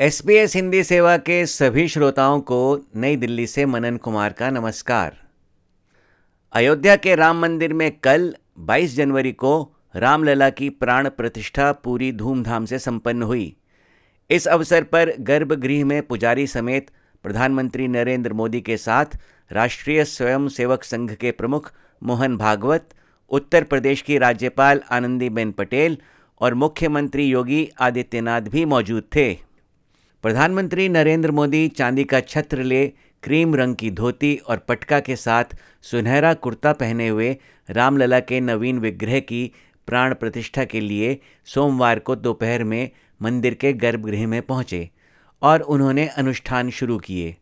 SBS Hindi सेवा के सभी श्रोताओं को नई दिल्ली से मनन कुमार का नमस्कार। अयोध्या के राम मंदिर में कल 22 जनवरी को रामलला की प्राण प्रतिष्ठा पूरी धूमधाम से संपन्न हुई। इस अवसर पर गर्भगृह में पुजारी समेत प्रधानमंत्री नरेंद्र मोदी के साथ राष्ट्रीय स्वयंसेवक संघ के प्रमुख मोहन भागवत, उत्तर प्रदेश की राज्यपाल आनंदीबेन पटेल और मुख्यमंत्री योगी आदित्यनाथ भी मौजूद थे। प्रधानमंत्री नरेंद्र मोदी चांदी का छत्र ले, क्रीम रंग की धोती और पटका के साथ सुनहरा कुर्ता पहने हुए रामलला के नवीन विग्रह की प्राण प्रतिष्ठा के लिए सोमवार को दोपहर में मंदिर के गर्भगृह में पहुँचे और उन्होंने अनुष्ठान शुरू किए।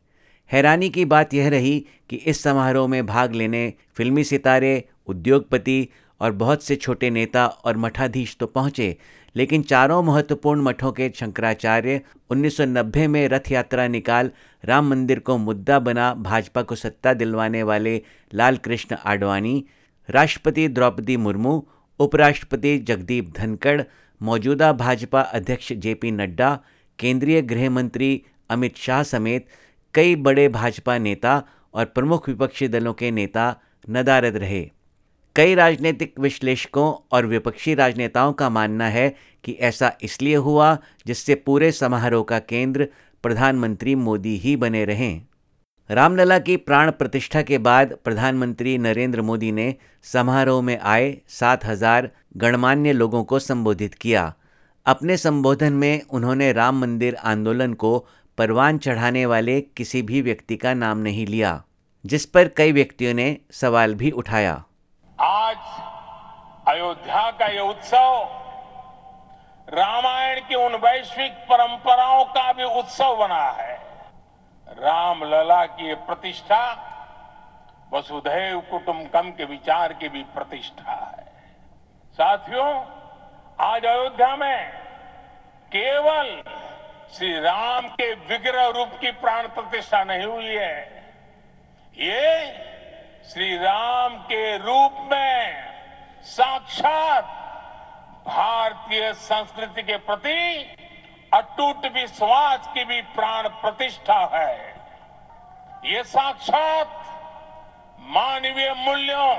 हैरानी की बात यह रही कि इस समारोह में भाग लेने फिल्मी सितारे, उद्योगपति और बहुत से छोटे नेता और मठाधीश तो पहुँचे लेकिन चारों महत्वपूर्ण मठों के शंकराचार्य 1990 में रथ यात्रा निकाल राम मंदिर को मुद्दा बना भाजपा को सत्ता दिलवाने वाले लाल कृष्ण आडवाणी, राष्ट्रपति द्रौपदी मुर्मू, उपराष्ट्रपति जगदीप धनखड़, मौजूदा भाजपा अध्यक्ष जेपी नड्डा, केंद्रीय गृह मंत्री अमित शाह समेत कई बड़े भाजपा नेता और प्रमुख विपक्षी दलों के नेता नदारद रहे। कई राजनीतिक विश्लेषकों और विपक्षी राजनेताओं का मानना है कि ऐसा इसलिए हुआ जिससे पूरे समारोह का केंद्र प्रधानमंत्री मोदी ही बने रहें। रामलला की प्राण प्रतिष्ठा के बाद प्रधानमंत्री नरेंद्र मोदी ने समारोह में आए सात हज़ार गणमान्य लोगों को संबोधित किया। अपने संबोधन में उन्होंने राम मंदिर आंदोलन को परवान चढ़ाने वाले किसी भी व्यक्ति का नाम नहीं लिया, जिस पर कई व्यक्तियों ने सवाल भी उठाया। अयोध्या का ये उत्सव, रामायण की उन वैश्विक परंपराओं का भी उत्सव बना है। रामलला की ये प्रतिष्ठा, वसुधैव कुटुंबकम के विचार की भी प्रतिष्ठा है। साथियों, आज अयोध्या में केवल श्री राम के विग्रह रूप की प्राण प्रतिष्ठा नहीं हुई है। ये श्री राम के रूप में साक्षात भारतीय संस्कृति के प्रति अटूट विश्वास की भी प्राण प्रतिष्ठा है। ये साक्षात मानवीय मूल्यों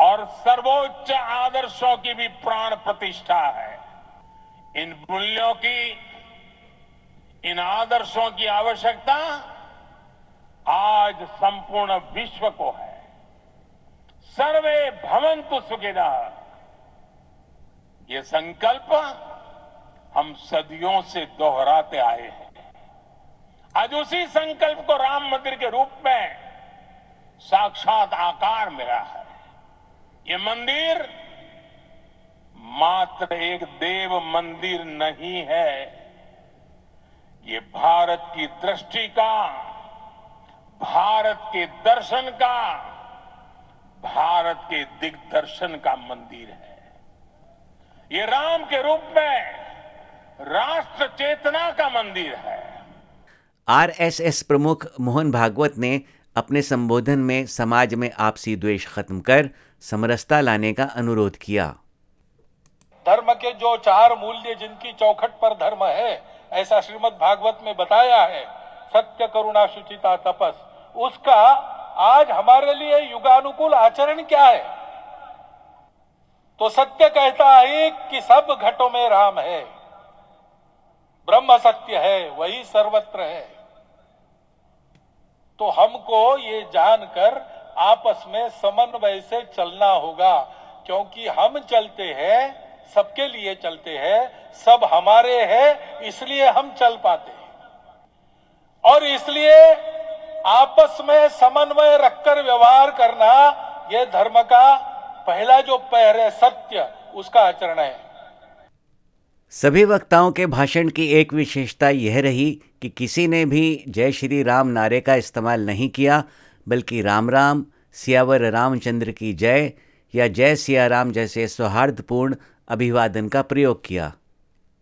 और सर्वोच्च आदर्शों की भी प्राण प्रतिष्ठा है। इन मूल्यों की, इन आदर्शों की आवश्यकता आज संपूर्ण विश्व को है। सर्वे भवंतु सुखिना। ये संकल्प हम सदियों से दोहराते आए हैं। आज उसी संकल्प को राम मंदिर के रूप में साक्षात आकार मिला है। ये मंदिर मात्र एक देव मंदिर नहीं है। ये भारत की दृष्टि का, भारत के दर्शन का भारत के दिग्दर्शन का मंदिर है। ये राम के रूप में राष्ट्र चेतना का मंदिर है। आरएसएस प्रमुख मोहन भागवत ने अपने संबोधन में समाज में आपसी द्वेष खत्म कर समरसता लाने का अनुरोध किया। धर्म के जो चार मूल्य जिनकी चौखट पर धर्म है ऐसा श्रीमद भागवत में बताया है सत्य करुणा शुचिता तपस उसका आज हमारे लिए युगानुकूल आचरण क्या है? तो सत्य कहता है कि सब घटों में राम है। ब्रह्म सत्य है, वही सर्वत्र है। तो हमको ये जानकर आपस में समन्वय से चलना होगा, क्योंकि हम चलते हैं, सबके लिए चलते हैं, सब हमारे हैं, इसलिए हम चल पाते हैं। और इसलिए आपस में समन्वय रखकर व्यवहार करना यह धर्म का पहला जो पैर है, सत्य, उसका आचरण है। सभी वक्ताओं के भाषण की एक विशेषता यह रही कि किसी ने भी जय श्री राम नारे का इस्तेमाल नहीं किया, बल्कि राम राम, सियावर रामचंद्र की जय या जय सिया राम जैसे सौहार्दपूर्ण अभिवादन का प्रयोग किया।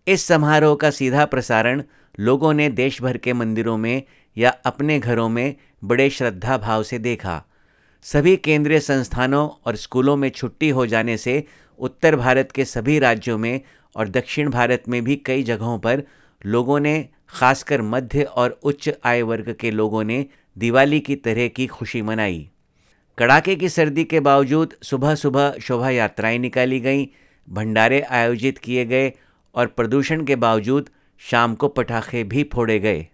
इस समारोह का सीधा प्रसारण लोगों ने देश भर के मंदिरों में या अपने घरों में बड़े श्रद्धा भाव से देखा। सभी केंद्रीय संस्थानों और स्कूलों में छुट्टी हो जाने से उत्तर भारत के सभी राज्यों में और दक्षिण भारत में भी कई जगहों पर लोगों ने, खासकर मध्य और उच्च आय वर्ग के लोगों ने दिवाली की तरह की खुशी मनाई। कड़ाके की सर्दी के बावजूद सुबह सुबह शोभा यात्राएँ निकाली गईं, भंडारे आयोजित किए गए और प्रदूषण के बावजूद शाम को पटाखे भी फोड़े गए।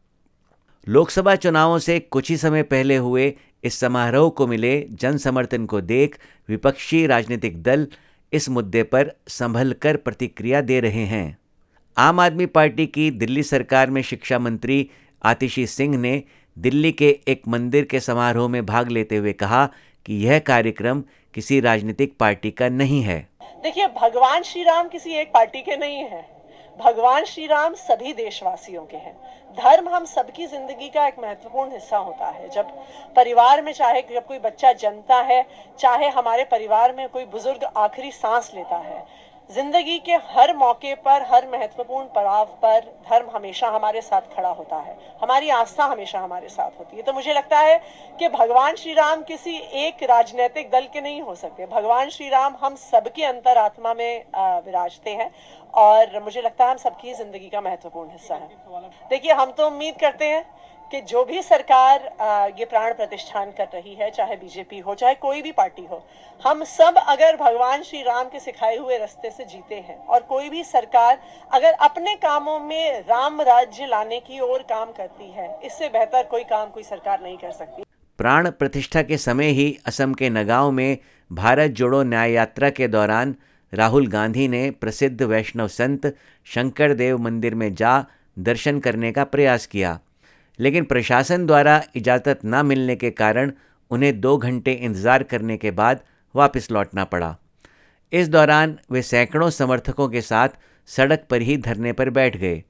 लोकसभा चुनावों से कुछ ही समय पहले हुए इस समारोह को मिले जन समर्थन को देख विपक्षी राजनीतिक दल इस मुद्दे पर संभल कर प्रतिक्रिया दे रहे हैं। आम आदमी पार्टी की दिल्ली सरकार में शिक्षा मंत्री आतिशी सिंह ने दिल्ली के एक मंदिर के समारोह में भाग लेते हुए कहा कि यह कार्यक्रम किसी राजनीतिक पार्टी का नहीं है। देखिए, भगवान श्री राम किसी एक पार्टी के नहीं है। भगवान श्री राम सभी देशवासियों के हैं। धर्म हम सबकी ज़िंदगी का एक महत्वपूर्ण हिस्सा होता है। जब परिवार में चाहे, जब कोई बच्चा जन्मता है, चाहे हमारे परिवार में कोई बुज़ुर्ग आखिरी सांस लेता है ज़िंदगी के हर मौके पर, हर महत्वपूर्ण पड़ाव पर धर्म हमेशा हमारे साथ खड़ा होता है। हमारी आस्था हमेशा हमारे साथ होती है। तो मुझे लगता है कि भगवान श्री राम किसी एक राजनीतिक दल के नहीं हो सकते। भगवान श्री राम हम सबके अंतरात्मा में विराजते हैं और मुझे लगता है हम सबकी ज़िंदगी का महत्वपूर्ण हिस्सा है। देखिए, हम तो उम्मीद करते हैं कि जो भी सरकार ये प्राण प्रतिष्ठान कर रही है, चाहे बीजेपी हो, चाहे कोई भी पार्टी हो, हम सब अगर भगवान श्री राम के सिखाए हुए रास्ते से जीते हैं और कोई भी सरकार अगर अपने कामों में राम राज्य लाने की ओर काम करती है, इससे बेहतर कोई काम कोई सरकार नहीं कर सकती। प्राण प्रतिष्ठा के समय ही असम के नगांव में भारत जोड़ो न्याय यात्रा के दौरान राहुल गांधी ने प्रसिद्ध वैष्णव संत शंकर देव मंदिर में जा दर्शन करने का प्रयास किया। लेकिन प्रशासन द्वारा इजाज़त न मिलने के कारण उन्हें दो घंटे इंतज़ार करने के बाद वापस लौटना पड़ा। इस दौरान वे सैकड़ों समर्थकों के साथ सड़क पर ही धरने पर बैठ गए,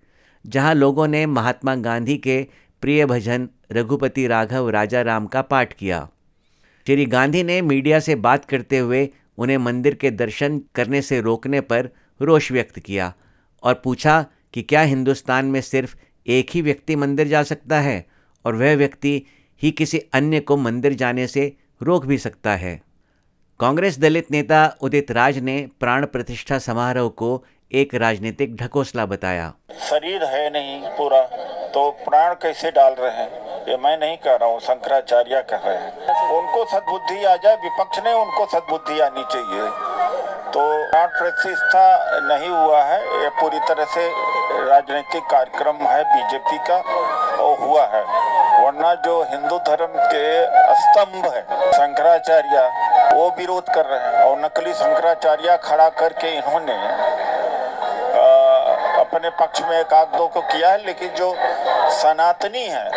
जहाँ लोगों ने महात्मा गांधी के प्रिय भजन रघुपति राघव राजा राम का पाठ किया। श्री गांधी ने मीडिया से बात करते हुए उन्हें मंदिर के दर्शन करने से रोकने पर रोष व्यक्त किया और पूछा कि क्या हिंदुस्तान में सिर्फ़ एक ही व्यक्ति मंदिर जा सकता है और वह व्यक्ति ही किसी अन्य को मंदिर जाने से रोक भी सकता है। कांग्रेस दलित नेता उदित राज ने प्राण प्रतिष्ठा समारोह को एक राजनीतिक ढकोसला बताया। शरीर है नहीं पूरा तो प्राण कैसे डाल रहे हैं? ये मैं नहीं कह रहा हूँ, शंकराचार्य कह रहे हैं। उनको सदबुद्धि आ जाए, विपक्ष ने उनको सदबुद्धि आनी चाहिए। तो प्राण प्रतिष्ठा नहीं हुआ है, ये पूरी तरह से राजनीतिक कार्यक्रम है, बीजेपी का और हुआ है। वरना जो हिंदू धर्म के स्तंभ है, शंकराचार्य, वो विरोध कर रहे हैं। और नकली शंकराचार्य खड़ा करके इन्होंने अपने पक्ष में एक आध दो को किया है, लेकिन जो सनातनी है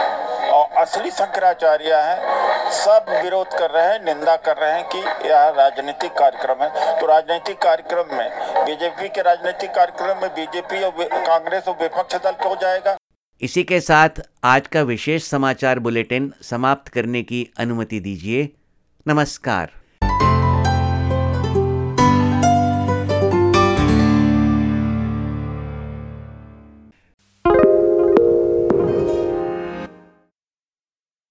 और असली शंकराचार्य है सब विरोध कर रहे हैं, निंदा कर रहे हैं कि यह राजनीतिक कार्यक्रम है। तो राजनीतिक कार्यक्रम में, बीजेपी के राजनीतिक कार्यक्रम में बीजेपी और कांग्रेस और विपक्ष दल क्यों जाएगा। इसी के साथ आज का विशेष समाचार बुलेटिन समाप्त करने की अनुमति दीजिए। नमस्कार।